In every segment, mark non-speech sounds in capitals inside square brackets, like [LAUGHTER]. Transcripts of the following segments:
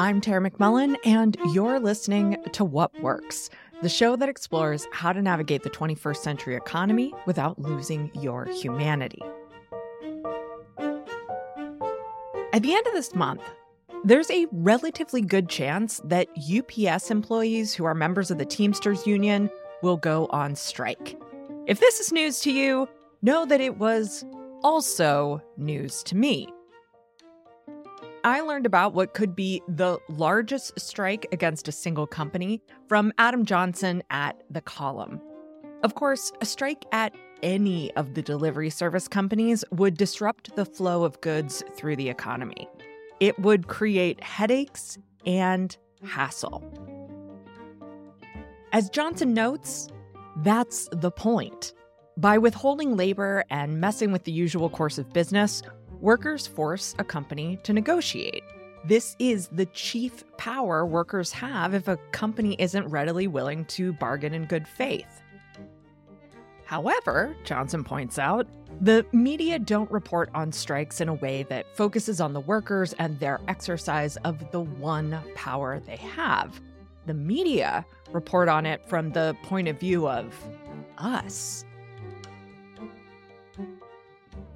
I'm Tara McMullin, and you're listening to What Works, the show that explores how to navigate the 21st century economy without losing your humanity. At the end of this month, there's a relatively good chance that UPS employees who are members of the Teamsters Union will go on strike. If this is news to you, know that it was also news to me. I learned about what could be the largest strike against a single company from Adam Johnson at The Column. Of course, a strike at any of the delivery service companies would disrupt the flow of goods through the economy. It would create headaches and hassle. As Johnson notes, that's the point. By withholding labor and messing with the usual course of business, workers force a company to negotiate. This is the chief power workers have if a company isn't readily willing to bargain in good faith. However, Johnson points out, the media don't report on strikes in a way that focuses on the workers and their exercise of the one power they have. The media report on it from the point of view of us.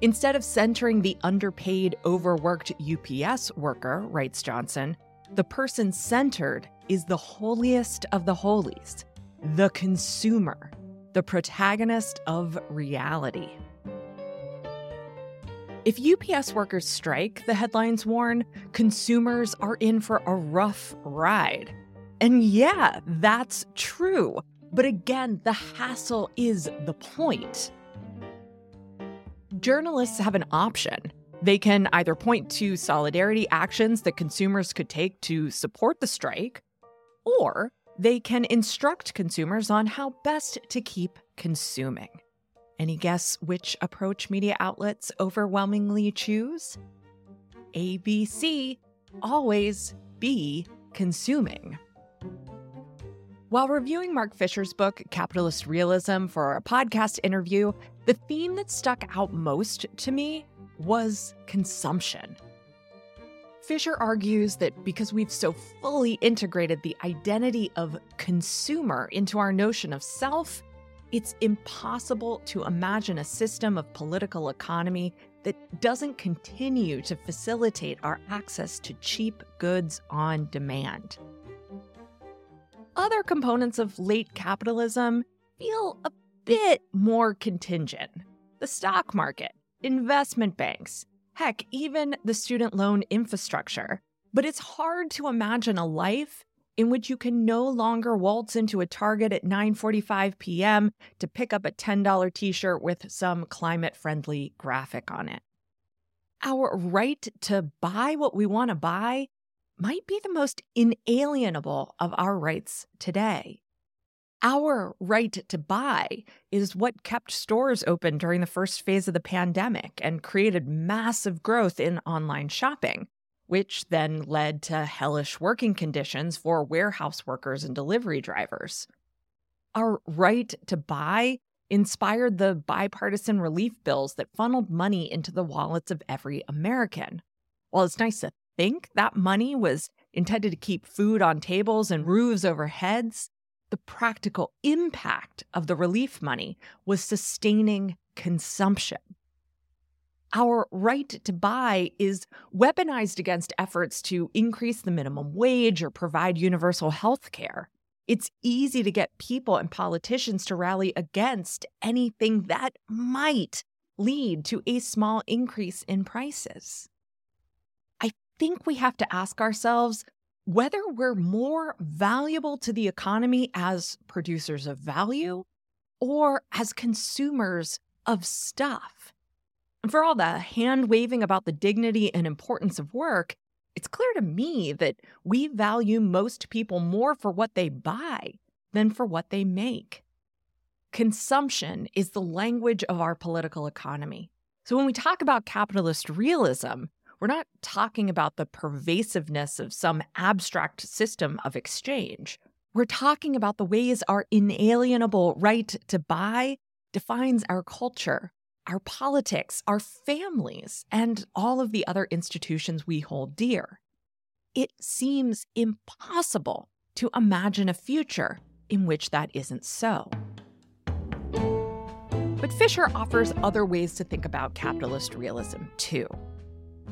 Instead of centering the underpaid, overworked UPS worker, writes Johnson, the person centered is the holiest of the holies, the consumer, the protagonist of reality. If UPS workers strike, the headlines warn, consumers are in for a rough ride. And yeah, that's true. But again, the hassle is the point journalists have an option. They can either point to solidarity actions that consumers could take to support the strike, or they can instruct consumers on how best to keep consuming. Any guess which approach media outlets overwhelmingly choose? ABC, always be consuming. While reviewing Mark Fisher's book, Capitalist Realism, for a podcast interview, the theme that stuck out most to me was consumption. Fisher argues that because we've so fully integrated the identity of consumer into our notion of self, it's impossible to imagine a system of political economy that doesn't continue to facilitate our access to cheap goods on demand other components of late capitalism feel a bit more contingent. The stock market, investment banks, heck, even the student loan infrastructure. But it's hard to imagine a life in which you can no longer waltz into a Target at 9:45 p.m. to pick up a $10 t-shirt with some climate-friendly graphic on it. Our right to buy what we want to buy might be the most inalienable of our rights today. Our right to buy is what kept stores open during the first phase of the pandemic and created massive growth in online shopping, which then led to hellish working conditions for warehouse workers and delivery drivers. Our right to buy inspired the bipartisan relief bills that funneled money into the wallets of every American. While it's nice to think that money was intended to keep food on tables and roofs over heads, the practical impact of the relief money was sustaining consumption. Our right to buy is weaponized against efforts to increase the minimum wage or provide universal health care. It's easy to get people and politicians to rally against anything that might lead to a small increase in prices think we have to ask ourselves whether we're more valuable to the economy as producers of value or as consumers of stuff. And for all the hand waving about the dignity and importance of work, it's clear to me that we value most people more for what they buy than for what they make. Consumption is the language of our political economy. So when we talk about capitalist realism, we're not talking about the pervasiveness of some abstract system of exchange. We're talking about the ways our inalienable right to buy defines our culture, our politics, our families, and all of the other institutions we hold dear. it seems impossible to imagine a future in which that isn't so. But Fisher offers other ways to think about capitalist realism, too.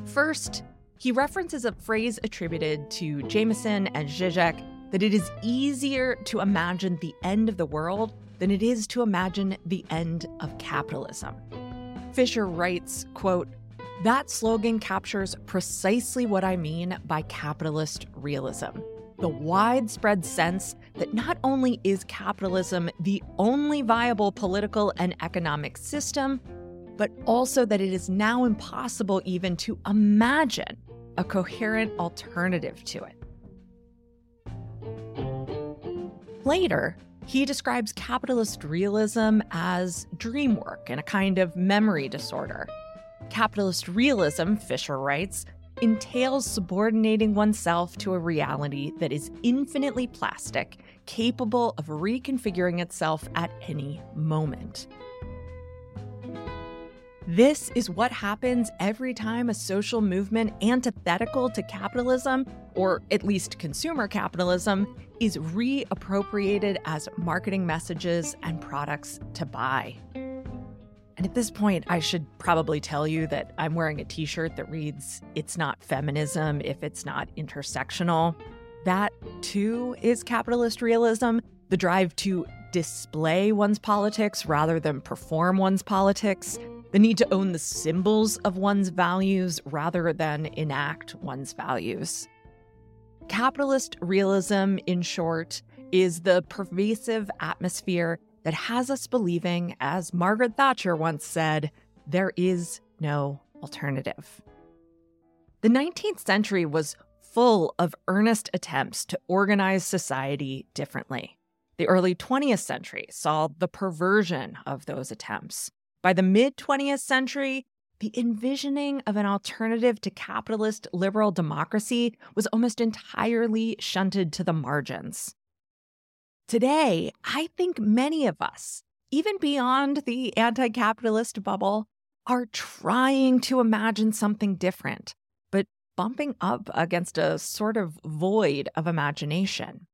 First, he references a phrase attributed to Jameson and Zizek that it is easier to imagine the end of the world than it is to imagine the end of capitalism. Fisher writes, quote, that slogan captures precisely what I mean by capitalist realism the widespread sense that not only is capitalism the only viable political and economic system, but also that it is now impossible even to imagine a coherent alternative to it. Later, he describes capitalist realism as dream work and a kind of memory disorder. Capitalist realism, Fisher writes, entails subordinating oneself to a reality that is infinitely plastic, capable of reconfiguring itself at any moment. This is what happens every time a social movement antithetical to capitalism, or at least consumer capitalism, is reappropriated as marketing messages and products to buy. And at this point, I should probably tell you that I'm wearing a t shirt that reads, It's not feminism if it's not intersectional. That, too, is capitalist realism the drive to display one's politics rather than perform one's politics, the need to own the symbols of one's values rather than enact one's values. Capitalist realism, in short, is the pervasive atmosphere that has us believing, as Margaret Thatcher once said, there is no alternative. The 19th century was full of earnest attempts to organize society differently. The early 20th century saw the perversion of those attempts. By the mid 20th century, the envisioning of an alternative to capitalist liberal democracy was almost entirely shunted to the margins. Today, I think many of us, even beyond the anti capitalist bubble, are trying to imagine something different, but bumping up against a sort of void of imagination.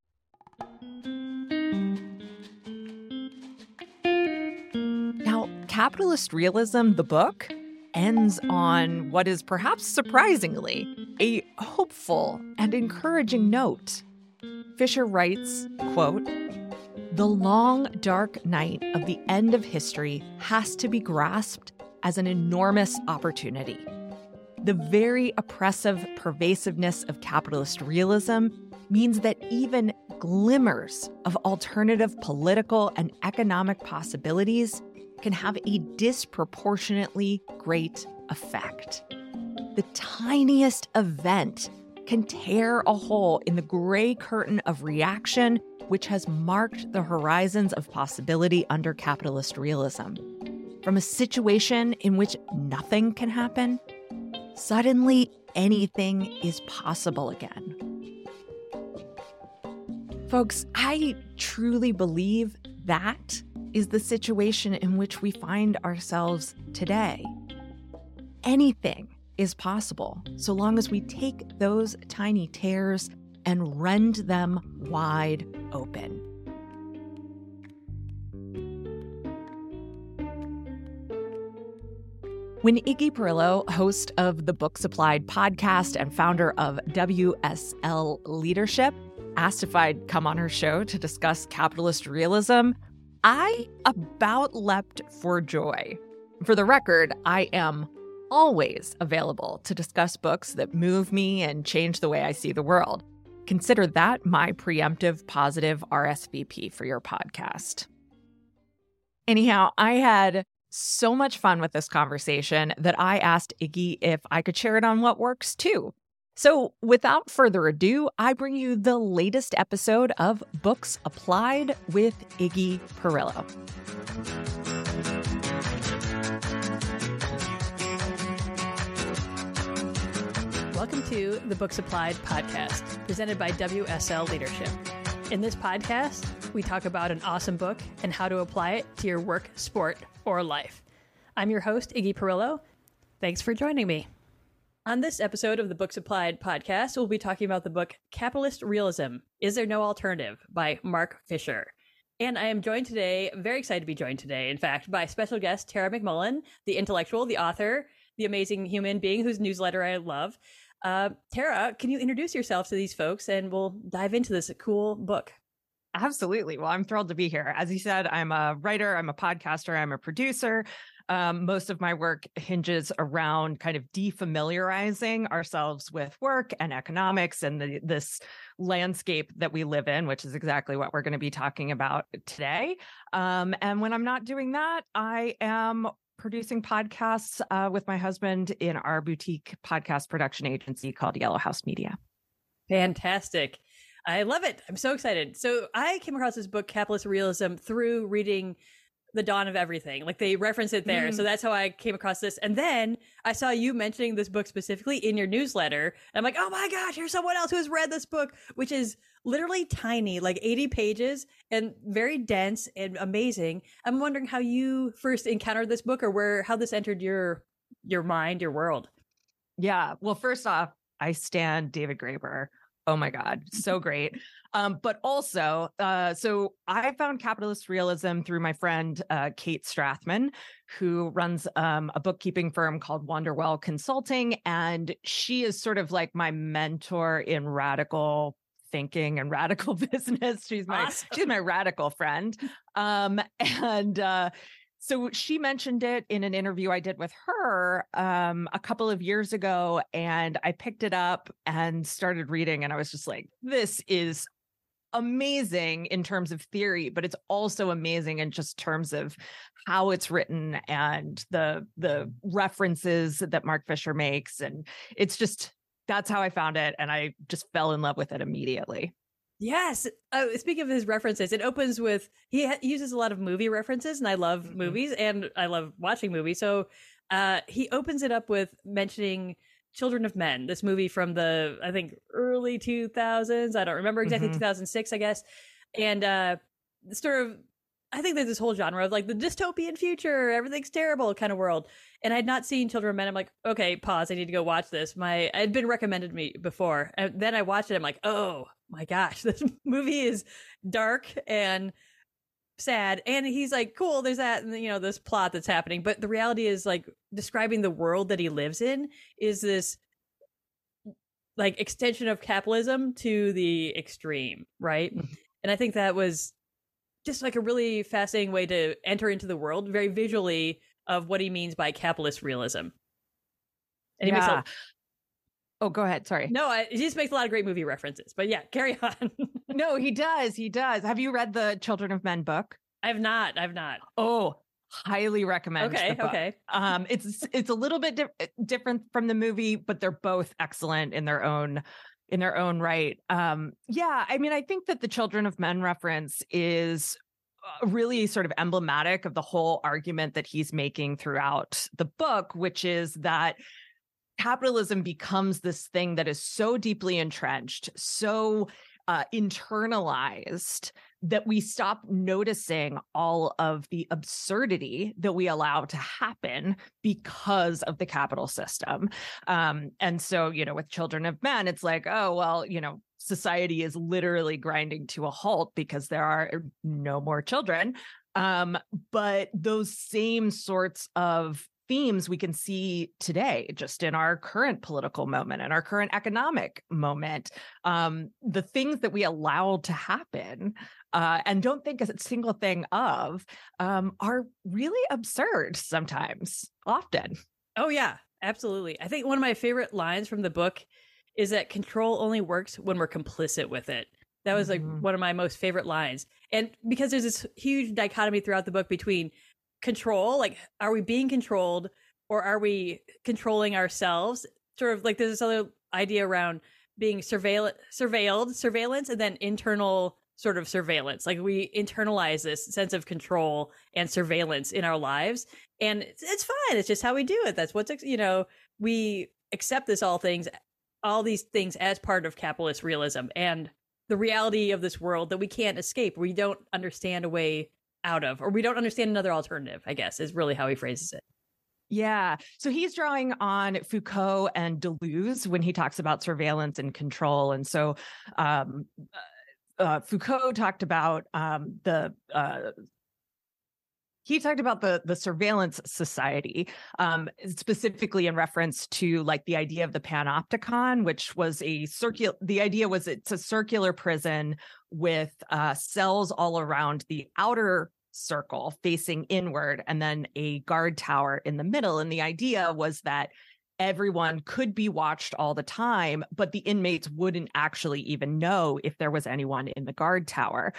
Capitalist Realism, the book, ends on what is perhaps surprisingly a hopeful and encouraging note. Fisher writes, quote, "The long dark night of the end of history has to be grasped as an enormous opportunity. The very oppressive pervasiveness of capitalist realism means that even glimmers of alternative political and economic possibilities can have a disproportionately great effect. The tiniest event can tear a hole in the gray curtain of reaction which has marked the horizons of possibility under capitalist realism. From a situation in which nothing can happen, suddenly anything is possible again. Folks, I truly believe that is the situation in which we find ourselves today. Anything is possible so long as we take those tiny tears and rend them wide open. When Iggy Perillo, host of the Books Applied podcast and founder of WSL Leadership, asked if I'd come on her show to discuss capitalist realism, I about leapt for joy. For the record, I am always available to discuss books that move me and change the way I see the world. Consider that my preemptive positive RSVP for your podcast. Anyhow, I had so much fun with this conversation that I asked Iggy if I could share it on What Works too. So, without further ado, I bring you the latest episode of Books Applied with Iggy Perillo. Welcome to the Books Applied podcast, presented by WSL Leadership. In this podcast, we talk about an awesome book and how to apply it to your work, sport, or life. I'm your host, Iggy Perillo. Thanks for joining me. On this episode of the Books Applied podcast, we'll be talking about the book Capitalist Realism Is There No Alternative by Mark Fisher. And I am joined today, very excited to be joined today, in fact, by special guest Tara McMullin, the intellectual, the author, the amazing human being whose newsletter I love. Uh, Tara, can you introduce yourself to these folks and we'll dive into this cool book? Absolutely. Well, I'm thrilled to be here. As you said, I'm a writer, I'm a podcaster, I'm a producer. Um, most of my work hinges around kind of defamiliarizing ourselves with work and economics and the, this landscape that we live in, which is exactly what we're going to be talking about today. Um, and when I'm not doing that, I am producing podcasts uh, with my husband in our boutique podcast production agency called Yellow House Media. Fantastic. I love it. I'm so excited. So I came across this book, Capitalist Realism, through reading the dawn of everything. Like they reference it there. Mm. So that's how I came across this. And then I saw you mentioning this book specifically in your newsletter. And I'm like, oh my gosh, here's someone else who has read this book, which is literally tiny, like 80 pages and very dense and amazing. I'm wondering how you first encountered this book or where how this entered your your mind, your world. Yeah. Well, first off, I stand David Graeber. Oh my God, so great. Um, but also, uh, so I found capitalist realism through my friend uh, Kate Strathmann, who runs um, a bookkeeping firm called Wanderwell Consulting. And she is sort of like my mentor in radical thinking and [LAUGHS] radical business. She's my awesome. she's my radical friend. Um, [LAUGHS] and uh, so she mentioned it in an interview I did with her um, a couple of years ago, and I picked it up and started reading, and I was just like, "This is amazing in terms of theory, but it's also amazing in just terms of how it's written and the the references that Mark Fisher makes, and it's just that's how I found it, and I just fell in love with it immediately. Yes. Uh, speaking of his references, it opens with he ha- uses a lot of movie references, and I love mm-hmm. movies and I love watching movies. So uh, he opens it up with mentioning Children of Men, this movie from the I think early 2000s. I don't remember exactly mm-hmm. 2006, I guess. And uh, sort of I think there's this whole genre of like the dystopian future, everything's terrible kind of world. And I had not seen Children of Men. I'm like, okay, pause. I need to go watch this. My it had been recommended to me before, and then I watched it. I'm like, oh my gosh, [LAUGHS] this movie is dark and sad. And he's like, cool. There's that, and you know, this plot that's happening. But the reality is, like, describing the world that he lives in is this like extension of capitalism to the extreme, right? Mm-hmm. and I think that was just like a really fascinating way to enter into the world very visually of what he means by capitalist realism. And yeah. Oh, go ahead. Sorry. No, I, he just makes a lot of great movie references. But yeah, [LAUGHS] carry on. no, he does. He does. Have you read the Children of Men book? I've not. I've not. Oh, highly recommend. Okay, okay. [LAUGHS] Um, it's it's a little bit di- different from the movie, but they're both excellent in their own in their own right. Um, yeah, I mean, I think that the Children of Men reference is uh, really sort of emblematic of the whole argument that he's making throughout the book, which is that capitalism becomes this thing that is so deeply entrenched, so uh, internalized that we stop noticing all of the absurdity that we allow to happen because of the capital system. Um, and so, you know, with Children of Men, it's like, oh, well, you know, society is literally grinding to a halt because there are no more children. Um, but those same sorts of themes we can see today just in our current political moment and our current economic moment um, the things that we allow to happen uh, and don't think a single thing of um, are really absurd sometimes often. Oh yeah absolutely. I think one of my favorite lines from the book is that control only works when we're complicit with it. That was like mm-hmm. one of my most favorite lines. And because there's this huge dichotomy throughout the book between control like are we being controlled or are we controlling ourselves? Sort of like there's this other idea around being surveil- surveilled surveillance and then internal sort of surveillance like we internalize this sense of control and surveillance in our lives and it's, it's fine it's just how we do it that's what's you know we accept this all things all these things as part of capitalist realism and the reality of this world that we can't escape we don't understand a way out of, or we don't understand another alternative, I guess, is really how he phrases it. Yeah. So he's drawing on Foucault and Deleuze when he talks about surveillance and control. And so um, uh, uh Foucault talked about um, the uh, he talked about the the surveillance society um, specifically in reference to like the idea of the panopticon which was a circular the idea was it's a circular prison with uh, cells all around the outer circle facing inward and then a guard tower in the middle and the idea was that everyone could be watched all the time, but the inmates wouldn't actually even know if there was anyone in the guard tower.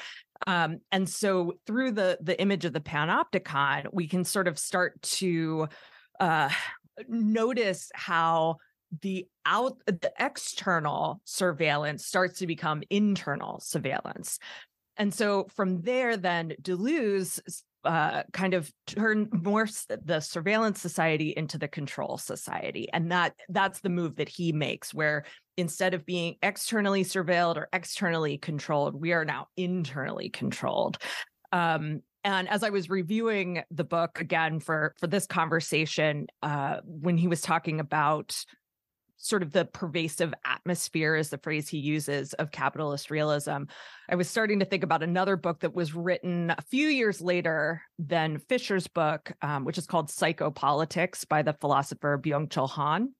Um, and so through the the image of the panopticon, we can sort of start to uh, notice how the out the external surveillance starts to become internal surveillance. And so from there, then Deleuze uh, kind of turn more the surveillance society into the control society. And that that's the move that he makes where instead of being externally surveilled or externally controlled we are now internally controlled. Um, and as i was reviewing the book again for for this conversation uh, when he was talking about sort of the pervasive atmosphere is the phrase he uses of capitalist realism. I was starting to think about another book that was written a few years later than Fisher's book, um, which is called Psychopolitics by the philosopher Byung Chul Han.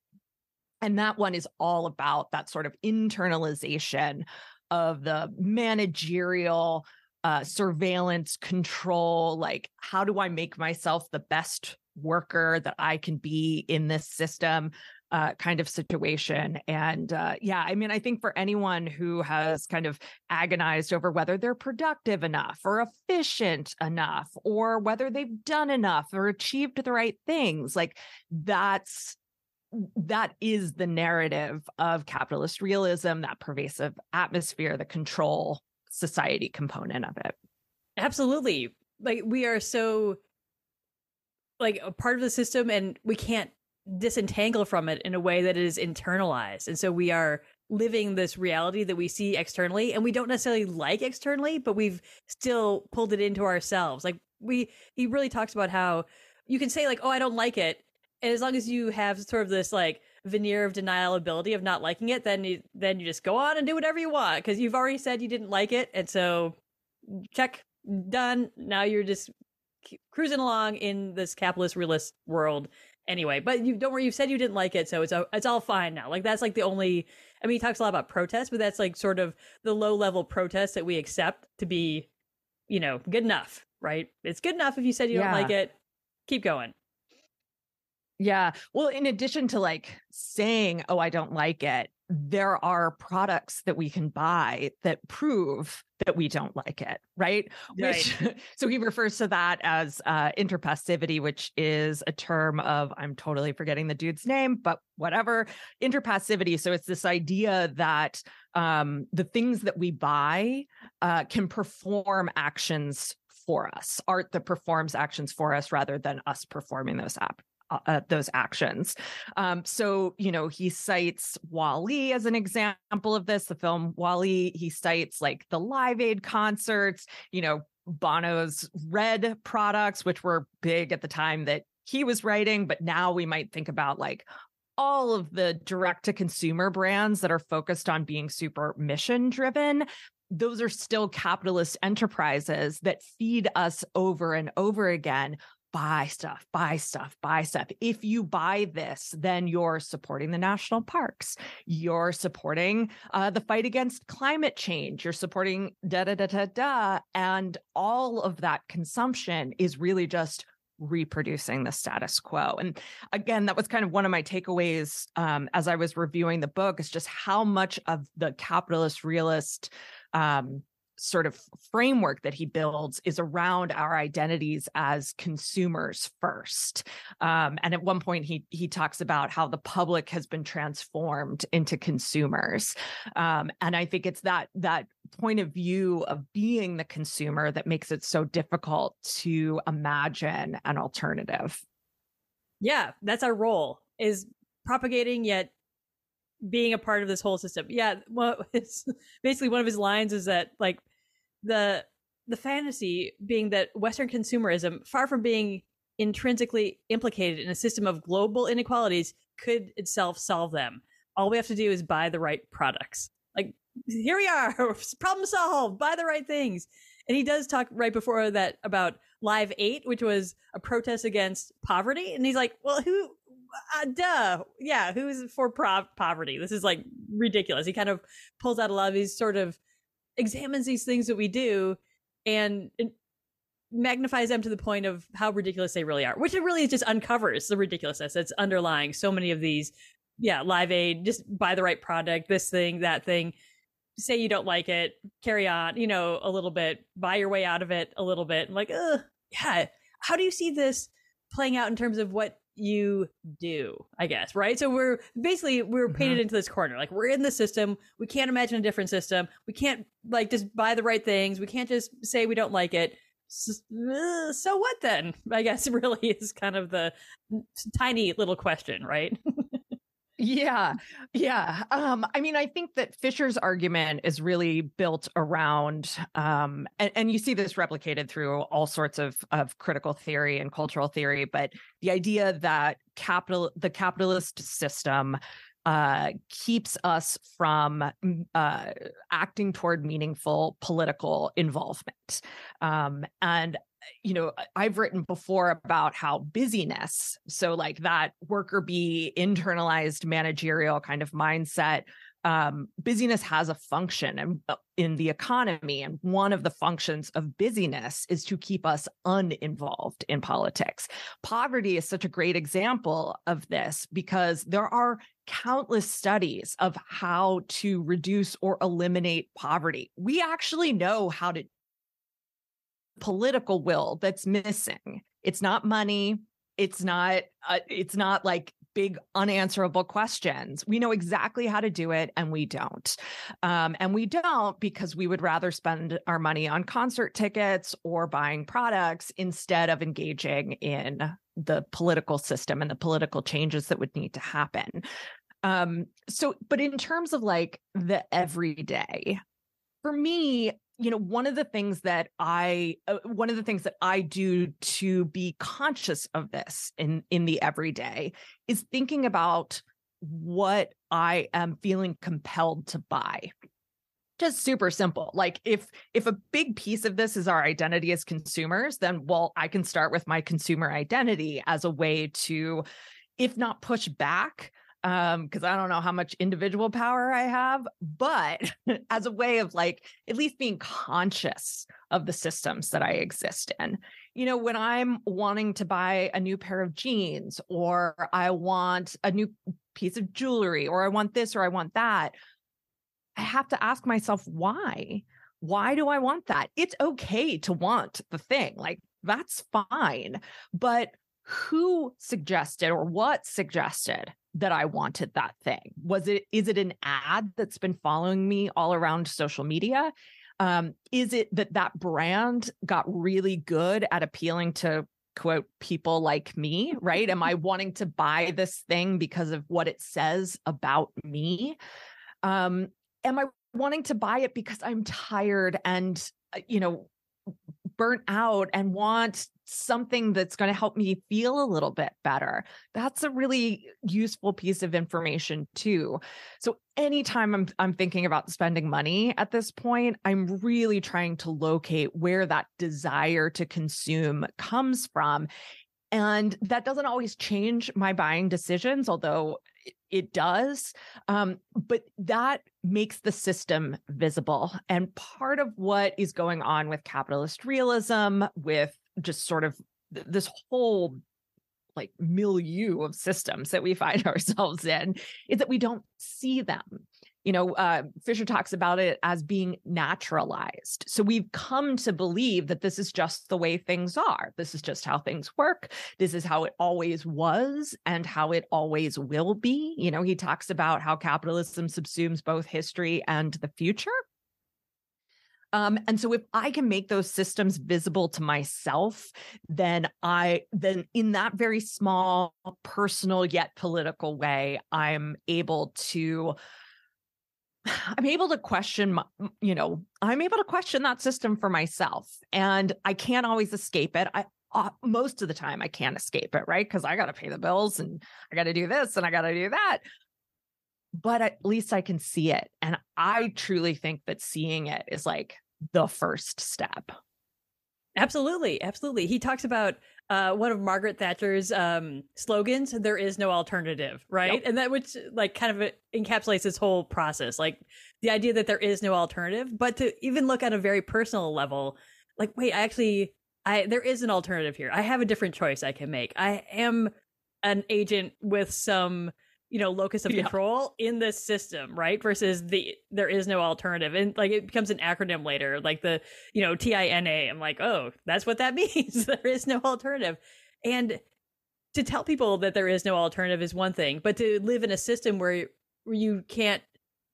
And that one is all about that sort of internalization of the managerial uh, surveillance control. Like, how do I make myself the best worker that I can be in this system? Uh, kind of situation. And uh, yeah, I mean, I think for anyone who has kind of agonized over whether they're productive enough or efficient enough or whether they've done enough or achieved the right things, like that's that is the narrative of capitalist realism, that pervasive atmosphere, the control society component of it. Absolutely. Like we are so like a part of the system and we can't disentangle from it in a way that is internalized. And so we are living this reality that we see externally and we don't necessarily like externally, but we've still pulled it into ourselves. Like we he really talks about how you can say like, "Oh, I don't like it." And as long as you have sort of this like veneer of deniability of not liking it, then you then you just go on and do whatever you want because you've already said you didn't like it, and so check done. Now you're just cruising along in this capitalist realist world anyway. But you don't worry, you said you didn't like it, so it's it's all fine now. Like that's like the only. I mean, he talks a lot about protest, but that's like sort of the low level protest that we accept to be, you know, good enough, right? It's good enough if you said you yeah. don't like it. Keep going. Yeah. Well, in addition to like saying, "Oh, I don't like it," there are products that we can buy that prove that we don't like it, right? right. Which [LAUGHS] so he refers to that as uh, interpassivity, which is a term of I'm totally forgetting the dude's name, but whatever. Interpassivity. So it's this idea that um, the things that we buy uh, can perform actions for us, art that performs actions for us rather than us performing those ap- uh, uh, those actions. Um, so, you know, he cites WALL-E as an example of this, the film WALL-E. He cites like the Live Aid concerts, you know, Bono's Red products, which were big at the time that he was writing, but now we might think about like all of the direct to consumer brands that are focused on being super mission driven those are still capitalist enterprises that feed us over and over again buy stuff, buy stuff, buy stuff. If you buy this, then you're supporting the national parks. You're supporting uh, the fight against climate change. You're supporting da da da da da. And all of that consumption is really just reproducing the status quo. And again, that was kind of one of my takeaways um, as I was reviewing the book is just how much of the capitalist realist um, sort of framework that he builds is around our identities as consumers first. Um, and at one point, he he talks about how the public has been transformed into consumers. Um, and I think it's that that point of view of being the consumer that makes it so difficult to imagine an alternative. Yeah, that's our role is propagating yet being a part of this whole system. Yeah, well, [LAUGHS] it's basically one of his lines is that like the the fantasy being that Western consumerism, far from being intrinsically implicated in a system of global inequalities could itself solve them. All we have to do is buy the right products. Like, here we are, [LAUGHS] problem solved, buy the right things. And he does talk right before that about Live 8, which was a protest against poverty. And he's like, well, who, uh, duh. Yeah, who's for pro- poverty? This is like ridiculous. He kind of pulls out a lot of these sort of examines these things that we do and, magnifies them to the point of how ridiculous they really are, which it really just uncovers the ridiculousness that's underlying so many of these. Yeah, Live Aid, just buy the right product, this thing, that thing. Say you don't like it, carry on, you know, a little bit, buy your way out of it a little bit. I'm like, ugh, yeah. How do you see this playing out in terms of what you do, I guess, right? So we're basically we're painted mm-hmm. into this corner. Like we're in the system. We can't imagine a different system. We can't like just buy the right things. We can't just say we don't like it. So, uh, so what then? [LAUGHS] I guess [LAUGHS] really is kind of the tiny little question, right? [LAUGHS] yeah yeah um i mean i think that fisher's argument is really built around um and, and, you see this replicated through all sorts of of critical theory and cultural theory but the idea that capital the capitalist system uh, keeps us from uh, acting toward meaningful political involvement. Um, and you know, I've written before about how busyness, so like that worker bee internalized managerial kind of mindset, um, busyness has a function and uh, in the economy. And one of the functions of busyness is to keep us uninvolved in politics. Poverty is such a great example of this because there are countless studies of how to reduce or eliminate poverty. We actually know how to political will that's missing. It's not money. It's not. Uh, it's not like big unanswerable questions. We know exactly how to do it, and we don't. Um, and we don't because we would rather spend our money on concert tickets or buying products instead of engaging in the political system and the political changes that would need to happen. Um, so, but in terms of like the everyday, for me, you know one of the things that i uh, one of the things that i do to be conscious of this in in the everyday is thinking about what i am feeling compelled to buy. Just super simple. Like if if a big piece of this is our identity as consumers then well i can start with my consumer identity as a way to if not push back um because i don't know how much individual power i have but [LAUGHS] as a way of like at least being conscious of the systems that i exist in. You know when i'm wanting to buy a new pair of jeans or i want a new piece of jewelry or i want this or i want that i have to ask myself why? Why do i want that? It's okay to want the thing like that's fine but who suggested or what suggested that I wanted that thing? Was it is it an ad that's been following me all around social media? Um, is it that that brand got really good at appealing to quote people like me, right? Am I [LAUGHS] wanting to buy this thing because of what it says about me? Um, am I wanting to buy it because I'm tired and uh, you know burnt out and want something that's going to help me feel a little bit better. That's a really useful piece of information too. So anytime I'm I'm thinking about spending money at this point, I'm really trying to locate where that desire to consume comes from. And that doesn't always change my buying decisions, although eh, it does. Um, but that makes the system visible. And part of what is going on with capitalist realism, with just sort of this whole like milieu of systems that we find [LAUGHS] ourselves in is that we don't see them you know uh, fisher talks about it as being naturalized. So we've come to believe that this is just the way things are. This is just how things work. This is how it always was and how it always will be. You know he talks about how capitalism subsumes both history and the future. Um, and so if I can make those systems visible to myself, then I then in that very small, personal yet political way, I'm able to I'm able to question, my, you know, I'm able to question that system for myself. And I can't always escape it. I, uh, most of the time I can't escape it, right? Because I got to pay the bills and I got to do this and I got to do that. But at least I can see it. And I truly think that seeing it is like the first step. Absolutely. Absolutely. He talks about uh, one of Margaret Thatcher's um, slogans, there is no alternative, right? Yep. And that which like kind of encapsulates this whole process, like the idea that there is no alternative, but to even look at a very personal level, like, wait, I actually I there is an alternative here. I have a different choice I can make. I am an agent with some you know locus of control yeah. in this system right versus the there is no alternative and like it becomes an acronym later like the you know tina i'm like oh that's what that [LAUGHS] means there is no alternative and to tell people that there is no alternative is one thing but to live in a system where, where you can't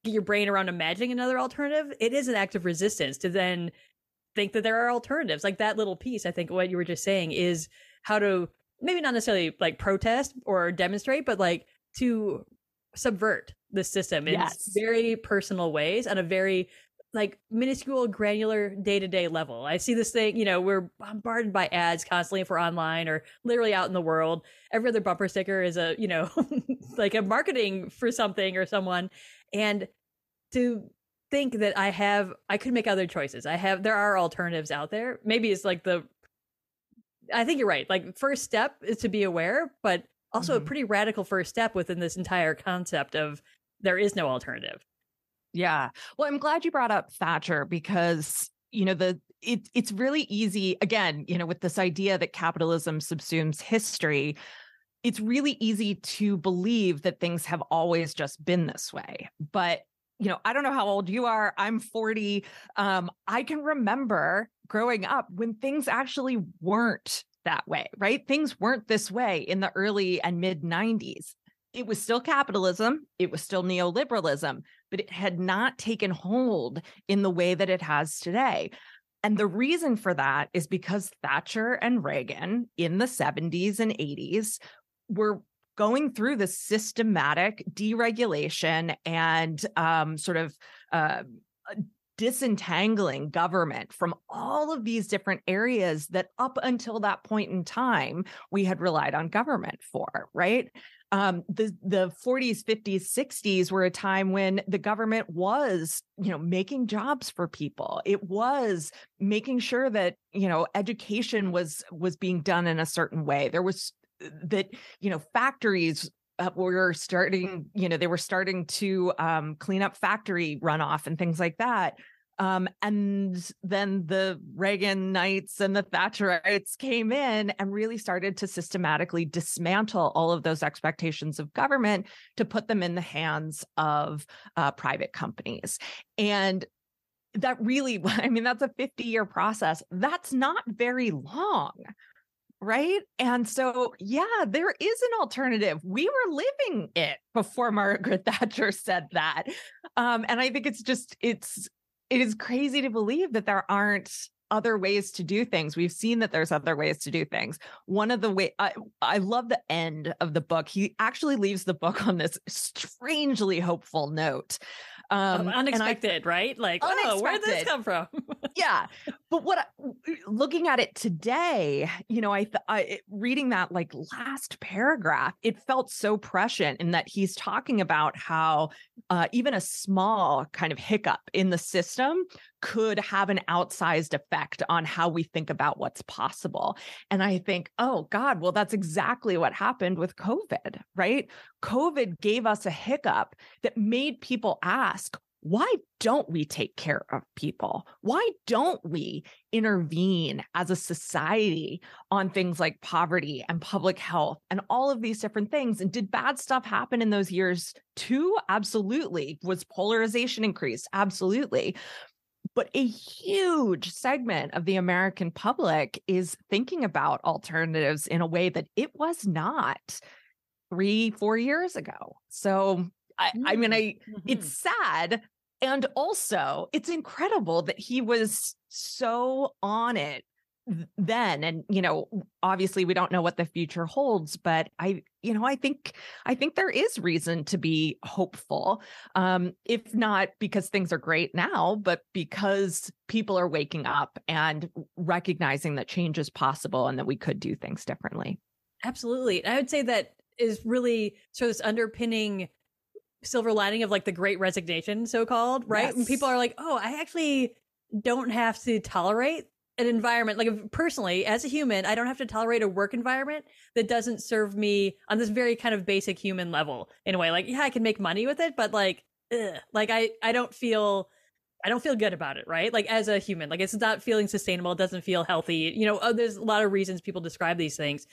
get your brain around imagining another alternative it is an act of resistance to then think that there are alternatives. Like that little piece, I think what you were just saying is how to maybe not necessarily like protest or demonstrate, but like to subvert the system in yes. very personal ways on a very like minuscule granular day-to-day level i see this thing you know we're bombarded by ads constantly if we're online or literally out in the world every other bumper sticker is a you know [LAUGHS] like a marketing for something or someone and to think that I have I could make other choices. I have there are alternatives out there. Maybe it's like the I think you're right. Like first step is to be aware, but also mm-hmm. a pretty radical first step within this entire concept of there is no alternative. Yeah. Well, I'm glad you brought up Thatcher because you know the it, it's really easy again, you know, with this idea that capitalism subsumes history it's really easy to believe that things have always just been this way. But you know, I don't know how old you are. I'm 40. Um, I can remember growing up when things actually weren't that way, right? Things weren't this way in the early and mid 90s. It was still capitalism, it was still neoliberalism, but it had not taken hold in the way that it has today. And the reason for that is because Thatcher and Reagan in the 70s and 80s were going through the systematic deregulation and um, sort of uh, disentangling government from all of these different areas that up until that point in time we had relied on government for right? Um, the the 40s 50s 60s were a time when the government was you know making jobs for people. It was making sure that you know education was was being done in a certain way. There was that you know factories uh, were starting you know they were starting to um, clean up factory runoff and things like that um, and then the Reaganites and the Thatcherites came in and really started to systematically dismantle all of those expectations of government to put them in the hands of uh, private companies. And that really, [LAUGHS] I mean, that's a 50 year process. That's not very long right? And so, yeah, there is an alternative. We were living it before Margaret [LAUGHS] Thatcher said that. Um, and I think it's just, it's, it is crazy to believe that there aren't other ways to do things. We've seen that there's other ways to do things. One of the way I, I love the end of the book. He actually leaves the book on this strangely hopeful note. Um, unexpected, I, right? Like, unexpected. oh, where did this come from? [LAUGHS] yeah, but what looking at it today, you know, I, I reading that like last paragraph, it felt so prescient in that he's talking about how uh, even a small kind of hiccup in the system could have an outsized effect on how we think about what's possible. And I think, oh God, well, that's exactly what happened with COVID, right? COVID gave us a hiccup that made people ask, why don't we take care of people? Why don't we intervene as a society on things like poverty and public health and all of these different things? And did bad stuff happen in those years too? Absolutely. Was polarization increased? Absolutely. But a huge segment of the American public is thinking about alternatives in a way that it was not three, four years ago. So I, I mean, I mm-hmm. it's sad. And also, it's incredible that he was so on it then and you know obviously we don't know what the future holds but i you know, I think I think there is reason to be hopeful. Um, if not because things are great now, but because people are waking up and recognizing that change is possible and that we could do things differently. Absolutely. I would say that is really sort of this underpinning silver lining of like the great resignation, so called, right? Yes. When people are like, oh, I actually don't have to tolerate an environment like personally as a human i don't have to tolerate a work environment that doesn't serve me on this very kind of basic human level in a way like yeah i can make money with it but like ugh, like i i don't feel i don't feel good about it right like as a human like it's not feeling sustainable it doesn't feel healthy you know oh, there's a lot of reasons people describe these things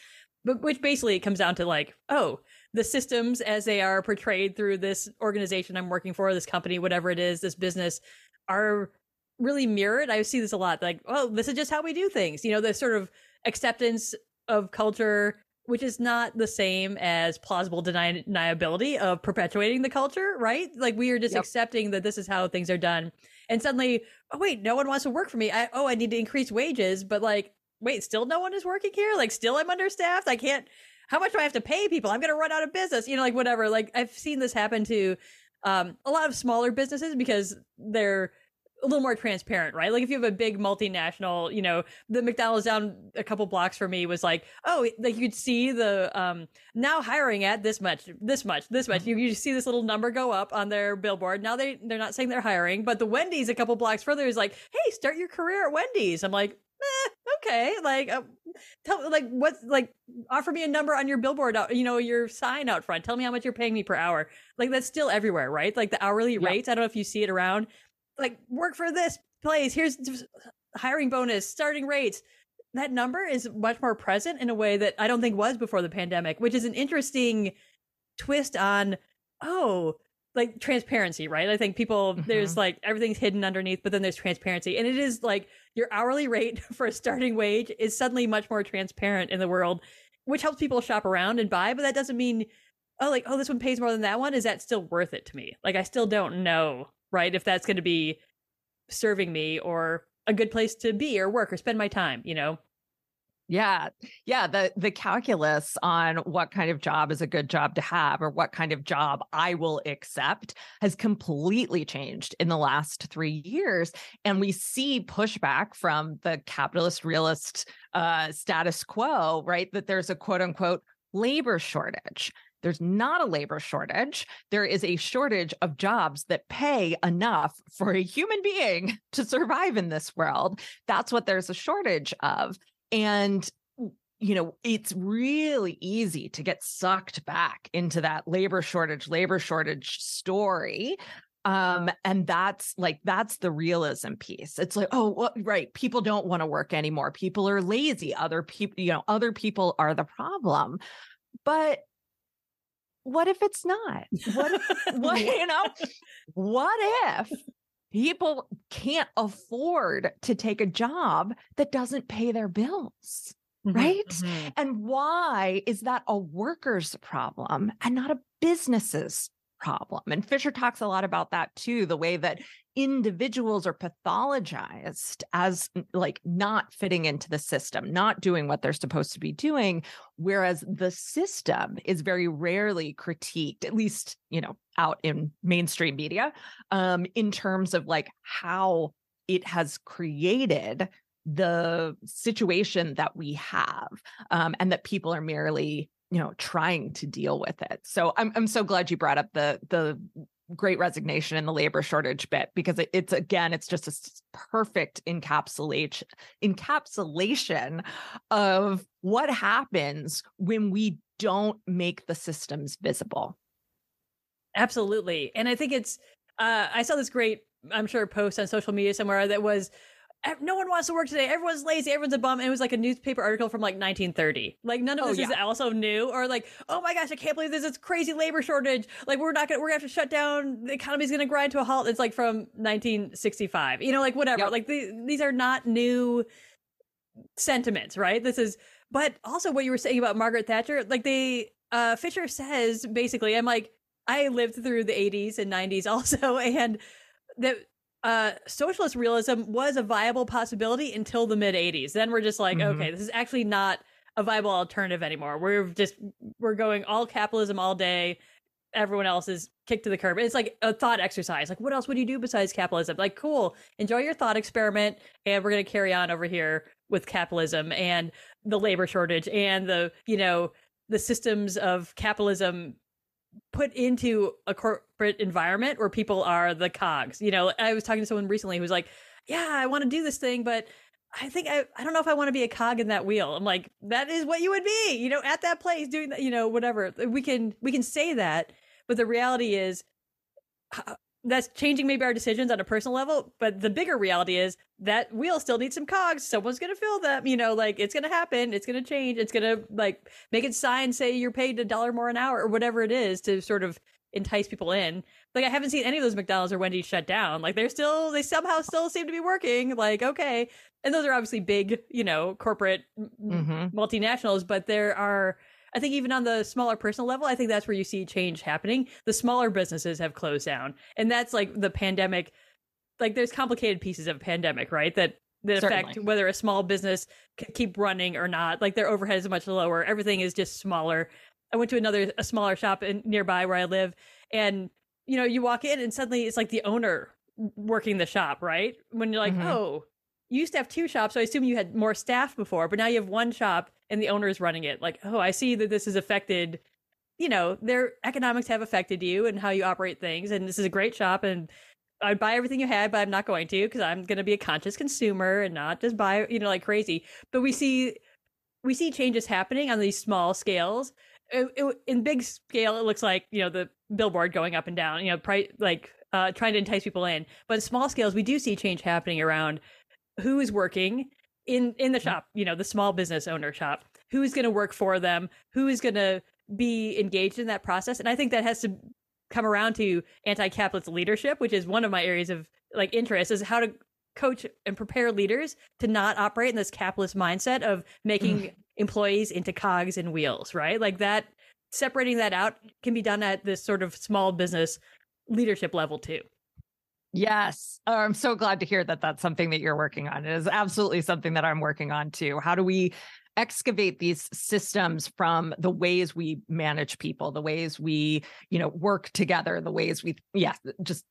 but which basically it comes down to like oh the systems as they are portrayed through this organization i'm working for this company whatever it is this business are really mirrored. I see this a lot. Like, oh, this is just how we do things. You know, the sort of acceptance of culture, which is not the same as plausible deni- deniability of perpetuating the culture, right? Like we are just yep. accepting that this is how things are done. And suddenly, oh wait, no one wants to work for me. I oh, I need to increase wages, but like, wait, still no one is working here? Like still I'm understaffed. I can't how much do I have to pay people? I'm gonna run out of business. You know, like whatever. Like I've seen this happen to um, a lot of smaller businesses because they're a little more transparent, right? Like if you have a big multinational, you know, the McDonald's down a couple blocks for me was like, oh, like you could see the um now hiring at this much, this much, this much. You, you see this little number go up on their billboard. Now they they're not saying they're hiring, but the Wendy's a couple blocks further is like, hey, start your career at Wendy's. I'm like, okay, like uh, tell like what's like offer me a number on your billboard, out, you know, your sign out front. Tell me how much you're paying me per hour. Like that's still everywhere, right? Like the hourly yep. rates. I don't know if you see it around like work for this place. Here's hiring bonus, starting rates. That number is much more present in a way that I don't think was before the pandemic, which is an interesting twist on oh, like transparency, right? I think people mm-hmm. there's like everything's hidden underneath, but then there's transparency. And it is like your hourly rate [LAUGHS] for a starting wage is suddenly much more transparent in the world, which helps people shop around and buy, but that doesn't mean oh like oh this one pays more than that one is that still worth it to me like i still don't know right? If that's going to be serving me or a good place to be or work or spend my time, you know? Yeah. Yeah. The the calculus on what kind of job is a good job to have or what kind of job I will accept has completely changed in the last three years. And we see pushback from the capitalist realist uh, status quo, right? That there's a quote unquote labor shortage. There's not a labor shortage. There is a shortage of jobs that pay enough for a human being to survive in this world. That's what there's a shortage of. And you know, it's really easy to get sucked back into that labor shortage, labor shortage story um and that's like that's the realism piece. It's like oh well, right people don't want to work anymore. People are lazy. Other people you know other people are the problem. But what if it's not? What if, [LAUGHS] what, [LAUGHS] you know, what if people can't afford to take a job that doesn't pay their bills? Mm-hmm, right? Mm-hmm. And why is that a worker's problem and not a business's problem. And Fisher talks a lot about that too the way that individuals are pathologized as like not fitting into the system, not doing what they're supposed to be doing. Whereas the system is very rarely critiqued, at least, you know, out in mainstream media, um, in terms of like how it has created the situation that we have um, and that people are merely you know trying to deal with it so i'm i'm so glad you brought up the the great resignation and the labor shortage bit because it, it's again it's just a perfect encapsulation encapsulation of what happens when we don't make the systems visible. Absolutely. And i think it's uh i saw this great i'm sure post on social media somewhere that was no one wants to work today. Everyone's lazy. Everyone's a bum. And it was like a newspaper article from like 1930. Like none of oh, this yeah. is also new or like, oh my gosh, I can't believe there's this crazy labor shortage. Like we're not gonna, we're gonna have to shut down. The economy's gonna grind to a halt. It's like from 1965. You know, like whatever. Yep. Like the, these are not new sentiments, right? This is, but also what you were saying about Margaret Thatcher, like they, uh, Fisher says basically, I'm like, I lived through the 80s and 90s [LAUGHS] also, and that uh, socialist realism was a viable possibility until the mid 80s. Then we're just like, mm-hmm. okay, this is actually not a viable alternative anymore. We're just we're going all capitalism all day. Everyone else is kicked to the curb. It's like a thought exercise. Like, what else would you do besides capitalism? Like, cool, enjoy your thought experiment, and we're gonna carry on over here with capitalism and the labor shortage and the you know the systems of capitalism put into a corporate environment where people are the cogs. You know, I was talking to someone recently who was like, "Yeah, I want to do this thing, but I think I I don't know if I want to be a cog in that wheel." I'm like, "That is what you would be, you know, at that place doing that, you know, whatever." We can we can say that, but the reality is uh, that's changing maybe our decisions on a personal level but the bigger reality is that wheel still needs some cogs someone's gonna fill them you know like it's gonna happen it's gonna change it's gonna like make it sign say you're paid a dollar more an hour or whatever it is to sort of entice people in like i haven't seen any of those mcdonald's or wendy's shut down like they're still they somehow still seem to be working like okay and those are obviously big you know corporate mm-hmm. multinationals but there are I think even on the smaller personal level, I think that's where you see change happening. The smaller businesses have closed down. And that's like the pandemic like there's complicated pieces of a pandemic, right? That that Certainly. affect whether a small business can keep running or not. Like their overhead is much lower. Everything is just smaller. I went to another a smaller shop in, nearby where I live, and you know you walk in and suddenly it's like the owner working the shop, right? When you're like, mm-hmm. oh, you used to have two shops, so I assume you had more staff before, but now you have one shop and the owner is running it. Like, oh, I see that this has affected, you know, their economics have affected you and how you operate things. And this is a great shop. And I'd buy everything you had, but I'm not going to because I'm going to be a conscious consumer and not just buy, you know, like crazy. But we see, we see changes happening on these small scales. It, it, in big scale, it looks like you know the billboard going up and down, you know, price like uh, trying to entice people in. But small scales, we do see change happening around who is working in in the mm-hmm. shop you know the small business owner shop who is going to work for them who is going to be engaged in that process and i think that has to come around to anti-capitalist leadership which is one of my areas of like interest is how to coach and prepare leaders to not operate in this capitalist mindset of making mm. employees into cogs and wheels right like that separating that out can be done at this sort of small business leadership level too Yes. Oh, I'm so glad to hear that that's something that you're working on. It is absolutely something that I'm working on too. How do we excavate these systems from the ways we manage people, the ways we, you know, work together, the ways we, yeah, just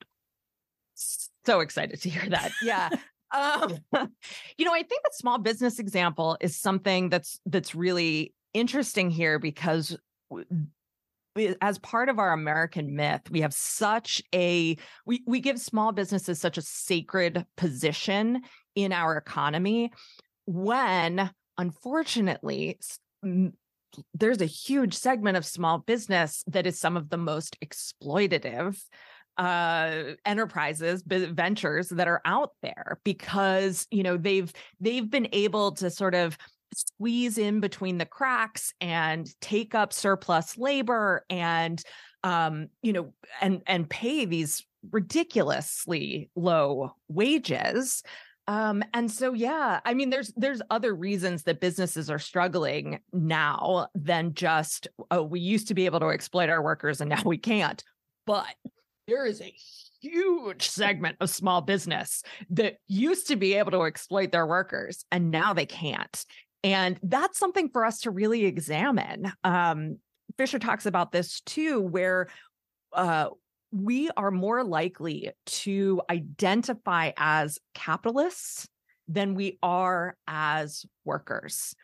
so excited to hear that. Yeah. um, you know, I think the small business example is something that's that's really interesting here because as part of our American myth, we have such a we we give small businesses such a sacred position in our economy when unfortunately there's a huge segment of small business that is some of the most exploitative uh enterprises ventures that are out there because you know they've they've been able to sort of squeeze in between the cracks and take up surplus labor and um you know and and pay these ridiculously low wages. Um and so yeah i mean there's there's other reasons that businesses are struggling now than just oh we used to be able to exploit our workers and now we can't. But there is a huge segment of small business that used to be able to exploit their workers and now they can't and that's something for us to really examine. Um, Fisher talks about this too, where uh, we are more likely to identify as capitalists than we are as workers.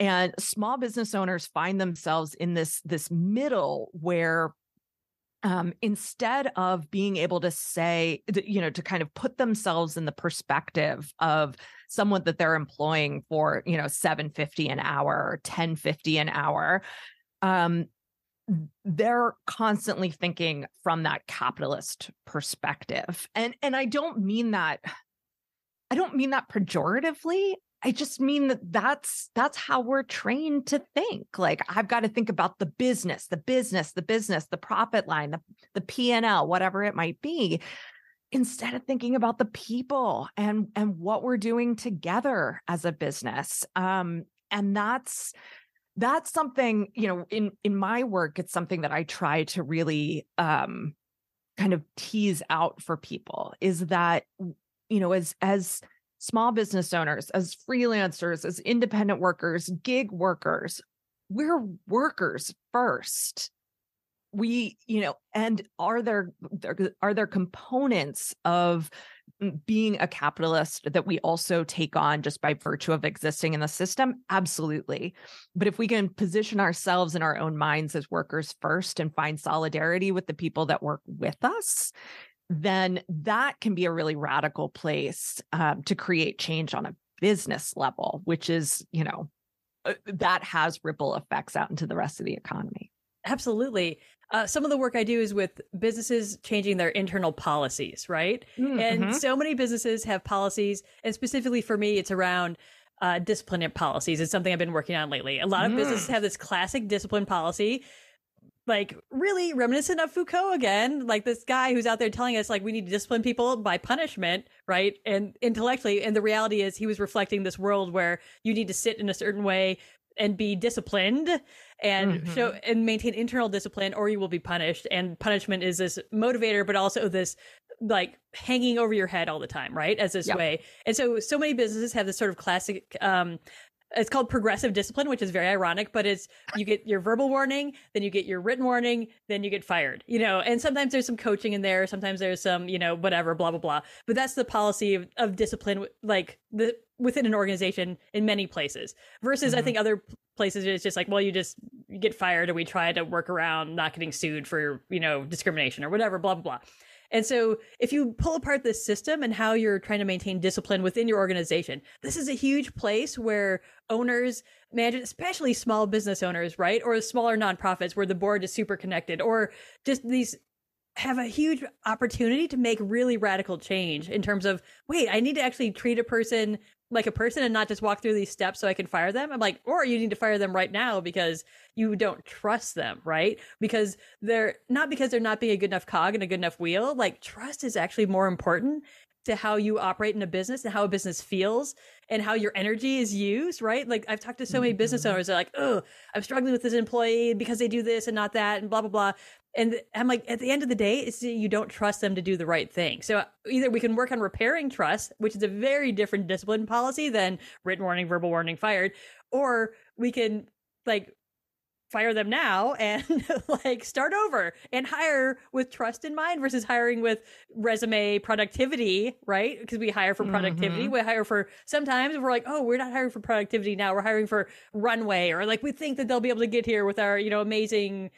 And small business owners find themselves in this, this middle where um, instead of being able to say, you know, to kind of put themselves in the perspective of someone that they're employing for, you know, 750 an hour or 1050 an hour, um, they're constantly thinking from that capitalist perspective. And and I don't mean that I don't mean that pejoratively. I just mean that that's that's how we're trained to think. Like I've got to think about the business, the business, the business, the profit line, the the P&L, whatever it might be, instead of thinking about the people and and what we're doing together as a business. Um and that's that's something, you know, in in my work it's something that I try to really um kind of tease out for people is that you know as as small business owners, as freelancers, as independent workers, gig workers, we're workers first. We you know and are there, there are there components of mm, being a capitalist that we also take on just by virtue of existing in the system? Absolutely. But if we can position ourselves in our own minds as workers first and find solidarity with the people that work with us then that can be a really radical place um, to create change on a business level which is you know uh, that has ripple effects out into the rest of the economy Absolutely. Uh, some of the work I do is with businesses changing their internal policies, right? Mm-hmm. And so many businesses have policies, and specifically for me, it's around uh, discipline policies. It's something I've been working on lately. A lot of mm. businesses have this classic discipline policy, like really reminiscent of Foucault again, like this guy who's out there telling us like we need to discipline people by punishment, right? And intellectually, and the reality is he was reflecting this world where you need to sit in a certain way and be disciplined and mm-hmm. show and maintain internal discipline or you will be punished and punishment is this motivator but also this like hanging over your head all the time right as this yep. way and so so many businesses have this sort of classic um it's called progressive discipline which is very ironic but it's you get your verbal warning then you get your written warning then you get fired you know? And sometimes there's some coaching in there sometimes there's some you know whatever blah blah blah. But that's the policy of, of discipline like the within an organization in many places. Versus mm-hmm. i think other places it's just like well you just get fired and we try to work around not getting sued for you know discrimination or whatever blah blah blah and so if you pull apart this system and how you're trying to maintain discipline within your organization, this is a huge place where owners, manage, especially small business owners, right? Or smaller nonprofits where the board is super connected or just these have a huge opportunity to make really radical change in terms of wait, I need to actually treat a person like a person and not just walk through these steps so I can fire them. I'm like, or you need to fire them right now because you don't trust them, right? Because they're not because they're not being a good enough cog and a good enough wheel. Like trust is actually more important to how you operate in a business and how a business feels and how your energy is used, right? Like I've talked to so many business mm-hmm. owners that are like, oh, I'm struggling with this employee because they do this and not that and blah, blah, blah. And I'm like, at the end of the day, it's you don't trust them to do the right thing. So either we can work on repairing trust, which is a very different discipline policy than written warning, verbal warning, fired, or we can like fire them now [LAUGHS] and like start over and hire with trust in mind versus hiring with resume productivity, right? Because we hire for productivity. Mm-hmm. We hire for sometimes we're like, oh, we're not hiring for productivity now. We're hiring for runway or like we think that they'll be able to get here with our, you know, amazing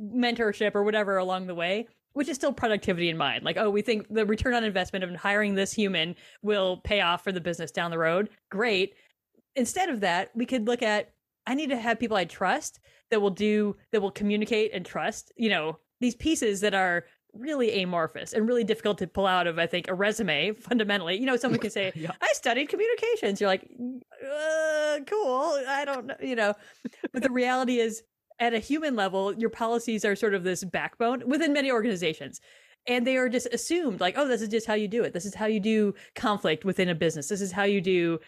mentorship or whatever along the way. Which is still productivity in mind. Like, oh, we think the return on investment of hiring this human will pay off for the business down the road. Great. Instead of that, we could look at I need to have people I trust that will do that will communicate and trust you know these pieces that are really amorphous and really difficult to pull out of i think a resume fundamentally you know someone can say [LAUGHS] yeah. i studied communications you're like uh, cool i don't know you know but the reality is at a human level your policies are sort of this backbone within many organizations and they are just assumed like oh this is just how you do it this is how you do conflict within a business this is how you do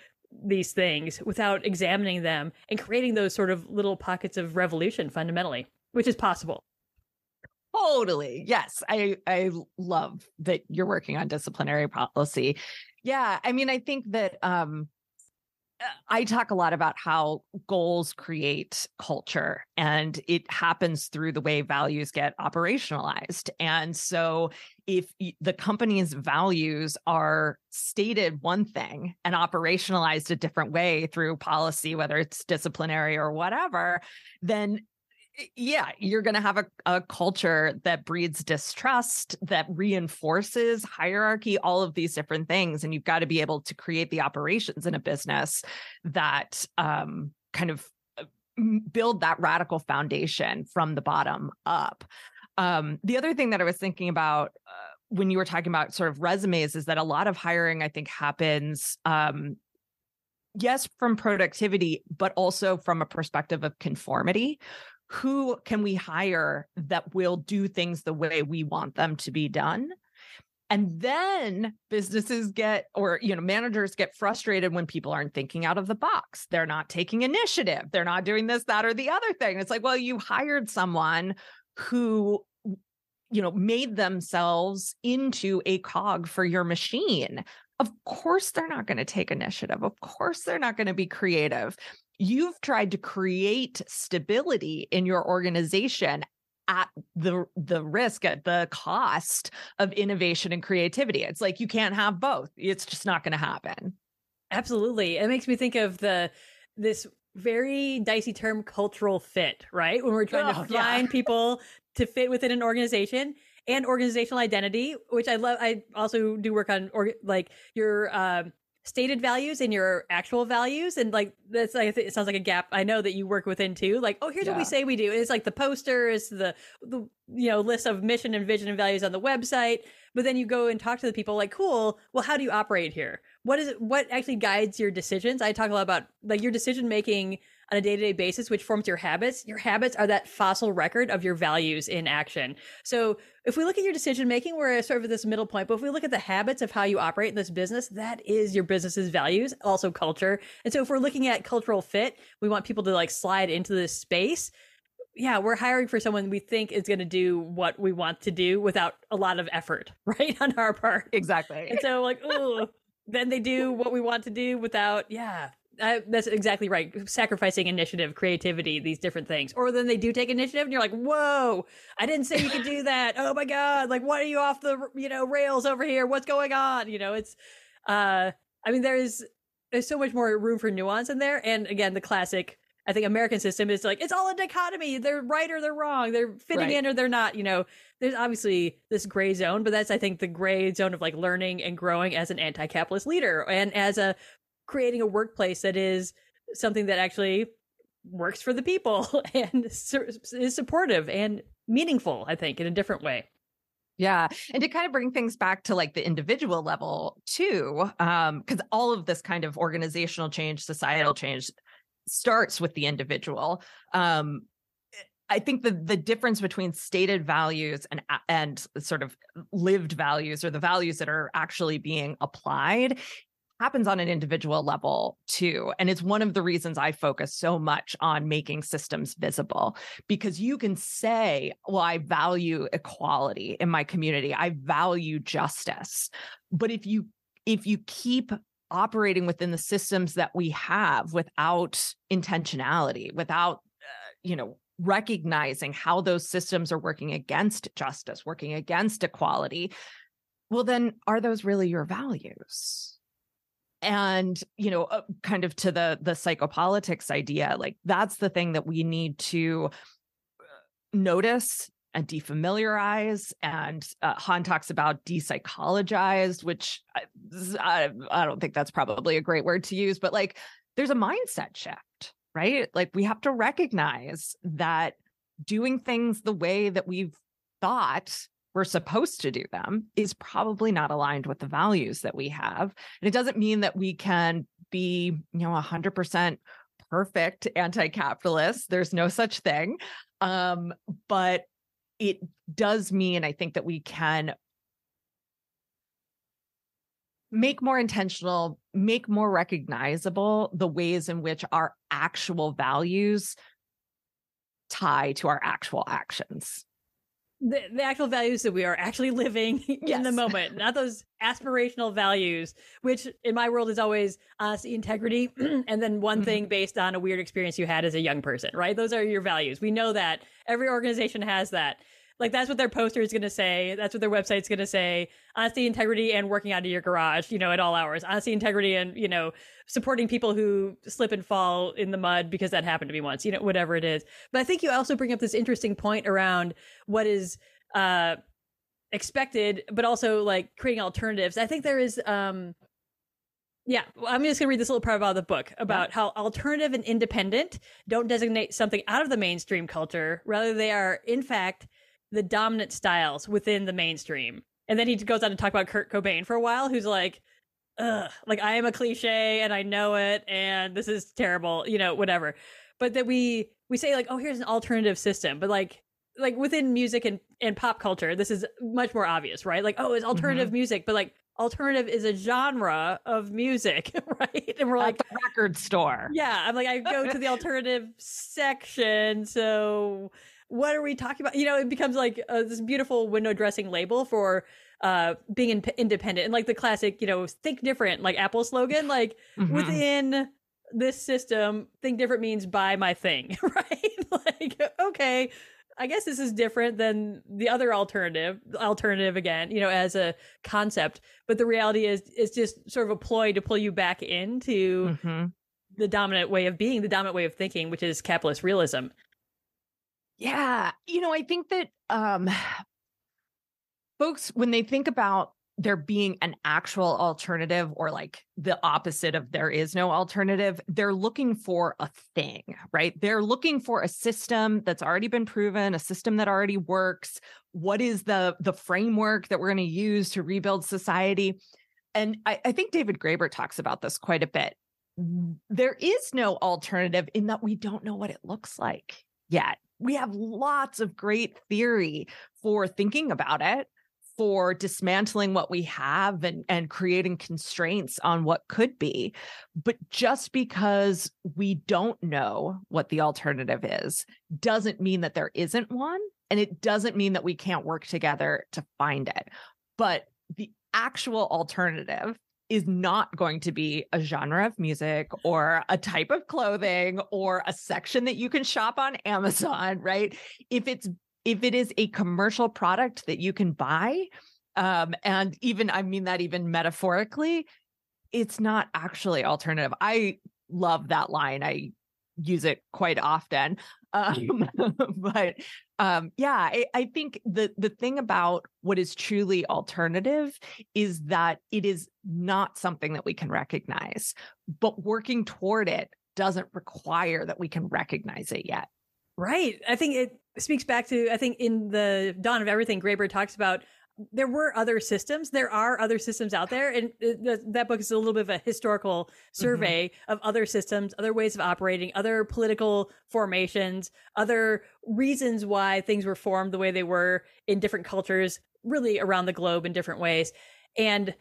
these things without examining them and creating those sort of little pockets of revolution fundamentally, which is possible. Totally. Yes. I I love that you're working on disciplinary policy. Yeah, I mean I think that um I talk a lot about how goals create culture and it happens through the way values get operationalized. And so, if the company's values are stated one thing and operationalized a different way through policy, whether it's disciplinary or whatever, then yeah, you're going to have a, a culture that breeds distrust, that reinforces hierarchy, all of these different things. And you've got to be able to create the operations in a business that um, kind of uh, build that radical foundation from the bottom up. Um, the other thing that I was thinking about uh, when you were talking about sort of resumes is that a lot of hiring, I think, happens um, yes from productivity but also from a perspective of conformity who can we hire that will do things the way we want them to be done? And then businesses get or you know managers get frustrated when people aren't thinking out of the box. They're not taking initiative. They're not doing this that or the other thing. It's like well you hired someone who you know made themselves into a cog for your machine. Of course they're not going to take initiative. Of course they're not going to be creative. You've tried to create stability in your organization at the the risk at the cost of innovation and creativity. It's like you can't have both. It's just not going to happen. Absolutely. It makes me think of the this very dicey term cultural fit, right? When we're trying oh, to find yeah. people to fit within an organization and organizational identity, which I love. I also do work on or like your um, stated values and your actual values, and like that's like it sounds like a gap. I know that you work within too. Like, oh, here's yeah. what we say we do. it's like the posters the the you know list of mission and vision and values on the website. But then you go and talk to the people. Like, cool. Well, how do you operate here? What is it? What actually guides your decisions? I talk a lot about like your decision making on a day to day basis, which forms your habits. Your habits are that fossil record of your values in action. So if we look at your decision making, we're sort of at this middle point. But if we look at the habits of how you operate in this business, that is your business's values, also culture. And so if we're looking at cultural fit, we want people to like slide into this space yeah, we're hiring for someone we think is going to do what we want to do without a lot of effort, [LAUGHS] right, on our part. Exactly. And so, like, oh, then they do what we want to do without, yeah, that's exactly right. Sacrificing initiative, creativity, these different things. Or then they do take initiative and you're like, whoa, I didn't say you could do that. Oh my God. Like, why are you off the, you know, rails over here? What's going on? You know, it's, uh, I mean, there's, there's so much more room for nuance in there. And again, the classic, I think American system is like, it's all a dichotomy. They're right or they're wrong. They're fitting right. in or they're not, you know, there's obviously this gray zone, but that's, I think, the gray zone of like learning and growing as an anti-capitalist leader and as a creating a workplace that is something that actually works for the people [LAUGHS] and is supportive and meaningful, I think, in a different way. Yeah. And to kind of bring things back to like the individual level too, um, because all of this kind of organizational change, societal change starts with the individual. Um, I think the the difference between stated values and and sort of lived values or the values that are actually being applied happens on an individual level too. And it's one of the reasons I focus so much on making systems visible because you can say, well, I value equality in my community. I value justice. But if you if you keep operating within the systems that we have without intentionality, without uh, you know recognizing how those systems are working against justice, working against equality, well then are those really your values? And you know uh, kind of to the the psychopolitics idea like that's the thing that we need to uh, notice and defamiliarize and uh, han talks about depsychologized which I, I, I don't think that's probably a great word to use but like there's a mindset shift right? Like we have to recognize that doing things the way that we've thought we're supposed to do them is probably not aligned with the values that we have. And it doesn't mean that we can be, you know, 100% perfect anti-capitalist. There's no such thing. Um, but it does mean I think that we can make more intentional, make more recognizable the ways in which our actual values tie to our actual actions the, the actual values that we are actually living yes. [LAUGHS] in the moment, not those aspirational values, which in my world is always honesty, integrity, [CLEARS THROAT] and then one mm-hmm. thing based on a weird experience you had as a young person, right? Those are your values. We know that every organization has that. Like that's what their poster is going to say. That's what their website's going to say. Honesty, integrity, and working out of your garage, you know, at all hours. Honesty, integrity, and, you know, supporting people who slip and fall in the mud because that happened to me once, you know, whatever it is. But I think you also bring up this interesting point around what is, uh, expected, but also like creating alternatives. I think there is, um, yeah, I'm just gonna read this little part about the book about yeah. how alternative and independent don't designate something out of the mainstream culture. Rather, they are in fact the dominant styles within the mainstream. And then he goes on to talk about Kurt Cobain for a while, who's like, ugh, like I am a cliche and I know it and this is terrible, you know, whatever. But that we we say like, oh, here's an alternative system, but like like within music and, and pop culture, this is much more obvious, right? Like, oh, it's alternative mm-hmm. music, but like alternative is a genre of music, [LAUGHS] right? And we're like the record store. Yeah. I'm like, I go to the [LAUGHS] alternative section. So what are we talking about? You know, it becomes like uh, this beautiful window dressing label for uh being in- independent and like the classic, you know, think different, like Apple slogan, like mm-hmm. within this system, think different means buy my thing, [LAUGHS] right? [LAUGHS] like, okay, I guess this is different than the other alternative, alternative again, you know, as a concept. But the reality is, it's just sort of a ploy to pull you back into mm-hmm. the dominant way of being, the dominant way of thinking, which is capitalist realism. Yeah. You know, I think that um folks, when they think about there being an actual alternative or like the opposite of there is no alternative they're looking for a thing right? They're looking for a system that's already been proven a system that already works. What is the the framework that we're going to use to rebuild society? And I, I think david graeber talks about this quite a bit. There is no alternative in that we don't know what it looks like yet we have lots of great theory for thinking about it for dismantling what we have and, and creating constraints on what could be. But just because we don't know what the alternative is doesn't mean that there isn't one. And it doesn't mean that we can't work together to find it. But the actual alternative is not going to be a genre of music or a type of clothing or a section that you can shop on Amazon, [LAUGHS] right? If it's if it is a commercial product that you can buy, um, and even I mean that even metaphorically, it's not actually alternative. I love that line. I use it quite often. [LAUGHS] Um, [LAUGHS] but um, yeah, I, I think the the thing about what is truly alternative is that it is not something that we can recognize, but working toward it doesn't require that we can recognize it yet. Right. I think it speaks back to, I think in the Dawn of Everything, Graeber talks about there were other systems. There are other systems out there. And that book is a little bit of a historical mm-hmm. survey mm-hmm. of other systems, other ways of operating, other political formations, other reasons why things were formed the way they were in different cultures, really around the globe in different ways. And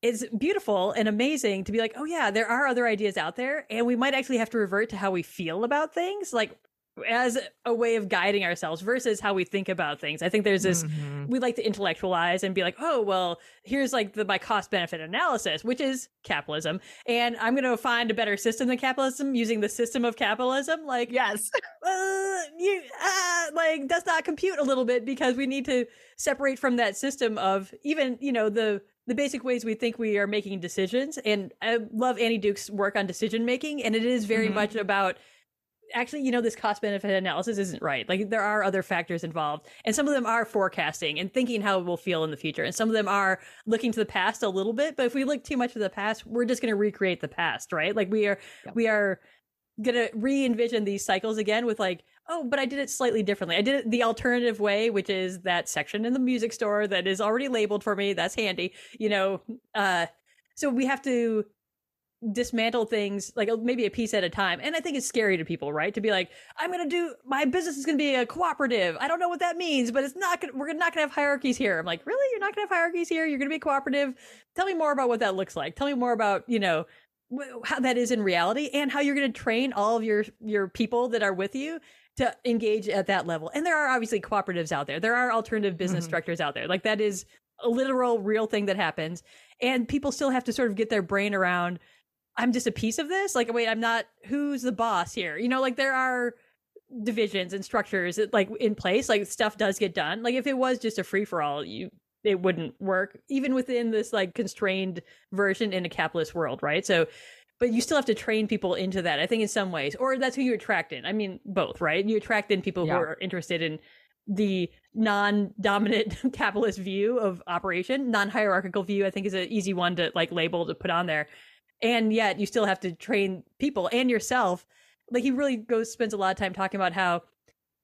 it's beautiful and amazing to be like, oh, yeah, there are other ideas out there. And we might actually have to revert to how we feel about things. Like, as a way of guiding ourselves versus how we think about things. I think there's this mm-hmm. we like to intellectualize and be like, "Oh, well, here's like the my cost benefit analysis, which is capitalism, and I'm going to find a better system than capitalism using the system of capitalism." Like, yes. Uh, you uh, like does not compute a little bit because we need to separate from that system of even, you know, the the basic ways we think we are making decisions. And I love Annie Duke's work on decision making, and it is very mm-hmm. much about actually, you know, this cost benefit analysis isn't right. Like there are other factors involved, and some of them are forecasting and thinking how it will feel in the future, and some of them are looking to the past a little bit. But if we look too much to the past, we're just going to recreate the past, right? Like we are, we are going to re-envision these cycles again with like, oh, but I did it slightly differently. I did it the alternative way, which is that section in the music store that is already labeled for me. That's handy, you know. Uh, so we have to dismantle things like maybe a piece at a time. And I think it's scary to people, right? To be like, I'm going to do my business is going to be a cooperative. I don't know what that means, but it's not gonna, we're not going to have hierarchies here. I'm like, really? You're not going to have hierarchies here? You're going to be cooperative? Tell me more about what that looks like. Tell me more about, you know, how that is in reality and how you're going to train all of your your people that are with you to engage at that level. And there are obviously cooperatives out there. There are alternative business mm-hmm. structures out there. Like that is a literal real thing that happens and people still have to sort of get their brain around I'm just a piece of this. Like, wait, I'm not. Who's the boss here? You know, like there are divisions and structures like in place. Like stuff does get done. Like if it was just a free for all, you it wouldn't work even within this like constrained version in a capitalist world, right? So. But you still have to train people into that, I think, in some ways, or that's who you attract in. I mean, both, right? You attract in people yeah. who are interested in the non-dominant [LAUGHS] capitalist view of operation non-hierarchical view i think is an easy one to like label to put on there and yet you still have to train people and yourself. Like he really goes spends a lot of time talking about how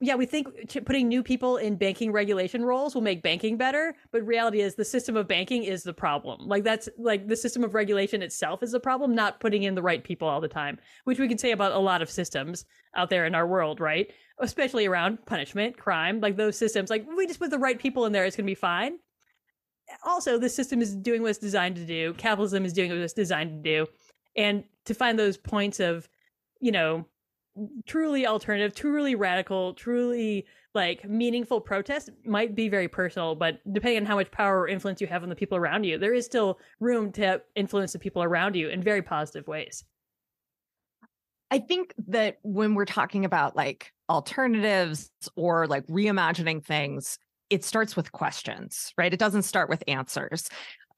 yeah we think putting new people in banking regulation roles will make banking better but reality is the system of banking is the problem. Like that's like the system of regulation itself is the problem not putting in the right people all the time which we can say about a lot of systems out there in our world right? Especially around punishment crime like those systems like we just put the right people in there it's going to be fine also the system is doing what it's designed to do capitalism is doing what it's designed to do and to find those points of you know truly alternative, truly radical, truly like meaningful protest might be very personal, but depending on how much power or influence you have on the people around you, there is still room to influence the people around you in very positive ways. I think that when we're talking about like alternatives or like reimagining things, it starts with questions, right? It doesn't start with answers.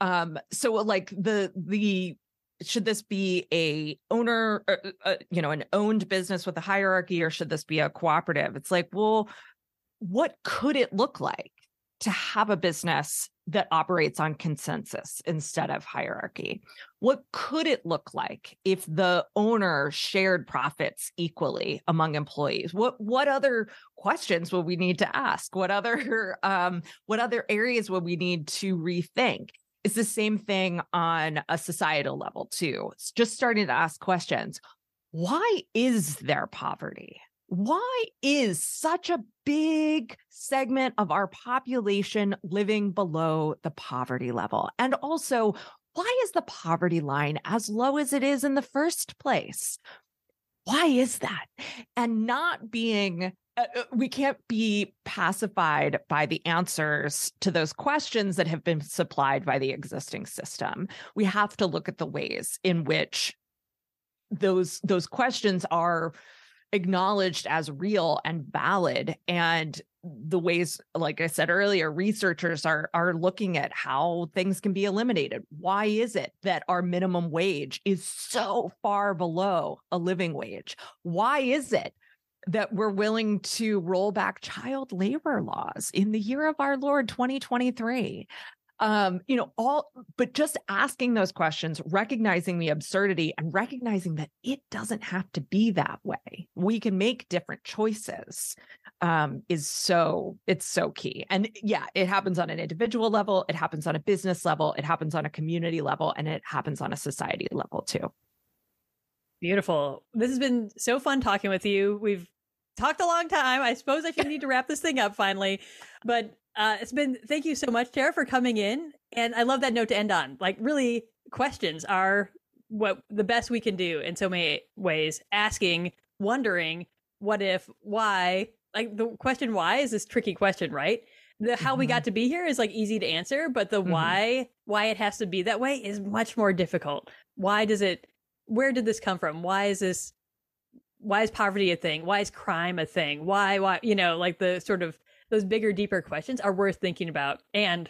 Um, so like the the should this be a owner uh, uh, you know an owned business with a hierarchy or should this be a cooperative it's like well what could it look like to have a business that operates on consensus instead of hierarchy? What could it look like if the owner shared profits equally among employees? What what other questions would we need to ask? What other [LAUGHS] um, what other areas would we need to rethink? It's the same thing on a societal level too. It's just starting to ask questions. Why is there poverty? Why is such a big segment of our population living below the poverty level? And also, why is the poverty line as low as it is in the first place? Why is that? And not being uh, uh we can't be pacified by the answers to those questions that have been supplied by the existing system. We have to look at the ways in which those those questions are acknowledged as real and valid and the ways like i said earlier researchers are are looking at how things can be eliminated. Why is it that our minimum wage is so far below a living wage? Why is it that we're willing to roll back child labor laws in the year of our lord 2023 um you know all but just asking those questions recognizing the absurdity and recognizing that it doesn't have to be that way. We can make different choices um is so it's so key. And yeah it happens on an individual level it happens on a business level it happens on a community level and it happens on a society level too. Beautiful. This has been so fun talking with you. We've talked a long time. I suppose i should need to wrap this thing up finally but uh, it's been thank you so much, Tara, for coming in. And I love that note to end on. Like, really, questions are what the best we can do in so many ways. Asking, wondering, what if, why? Like the question why is this tricky question, right? The how mm-hmm. we got to be here is like easy to answer, but the mm-hmm. why, why it has to be that way is much more difficult. Why does it? Where did this come from? Why is this? Why is poverty a thing? Why is crime a thing? Why? Why? You know, like the sort of those bigger, deeper questions are worth thinking about. And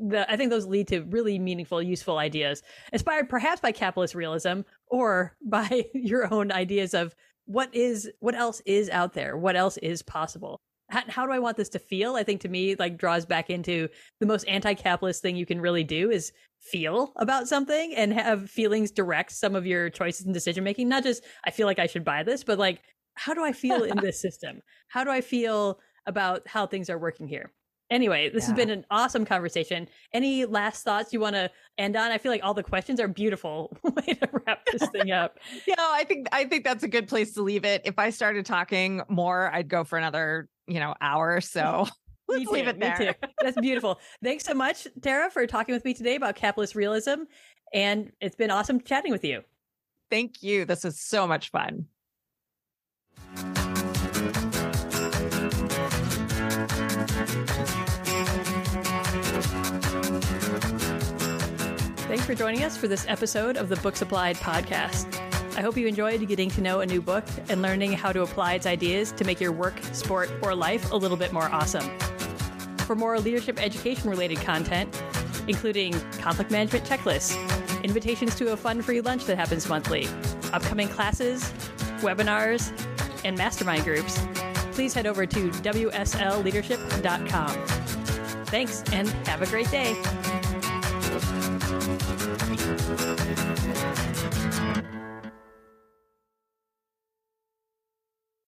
the, I think those lead to really meaningful, useful ideas, inspired perhaps by capitalist realism or [LAUGHS] by your own ideas of what is, what else is out there, what else is possible. How, how do I want this to feel? I think to me, like draws back into the most anti-capitalist thing you can really do is feel about something and have feelings direct some of your choices and decision making. Not just I feel like I should buy this, but like how do I feel in [LAUGHS] this system? How do I feel about how things are working here. Anyway, this yeah. has been an awesome conversation. Any last thoughts you want to end on? I feel like all the questions are beautiful [LAUGHS] way to wrap this thing up. [LAUGHS] yeah, I think I think that's a good place to leave it. If I started talking more, I'd go for another, you know, hour. or So [LAUGHS] let's leave it there. That's beautiful. Thanks so much, Tara, for talking with me today about capitalist realism. And it's been awesome chatting with you. Thank you. This is so much fun. Thanks for joining us for this episode of the Books Applied podcast. I hope you enjoyed getting to know a new book and learning how to apply its ideas to make your work, sport, or life a little bit more awesome. For more leadership education related content, including conflict management checklists, invitations to a fun free lunch that happens monthly, upcoming classes, webinars, and mastermind groups, please head over to WSLleadership.com. Thanks and have a great day.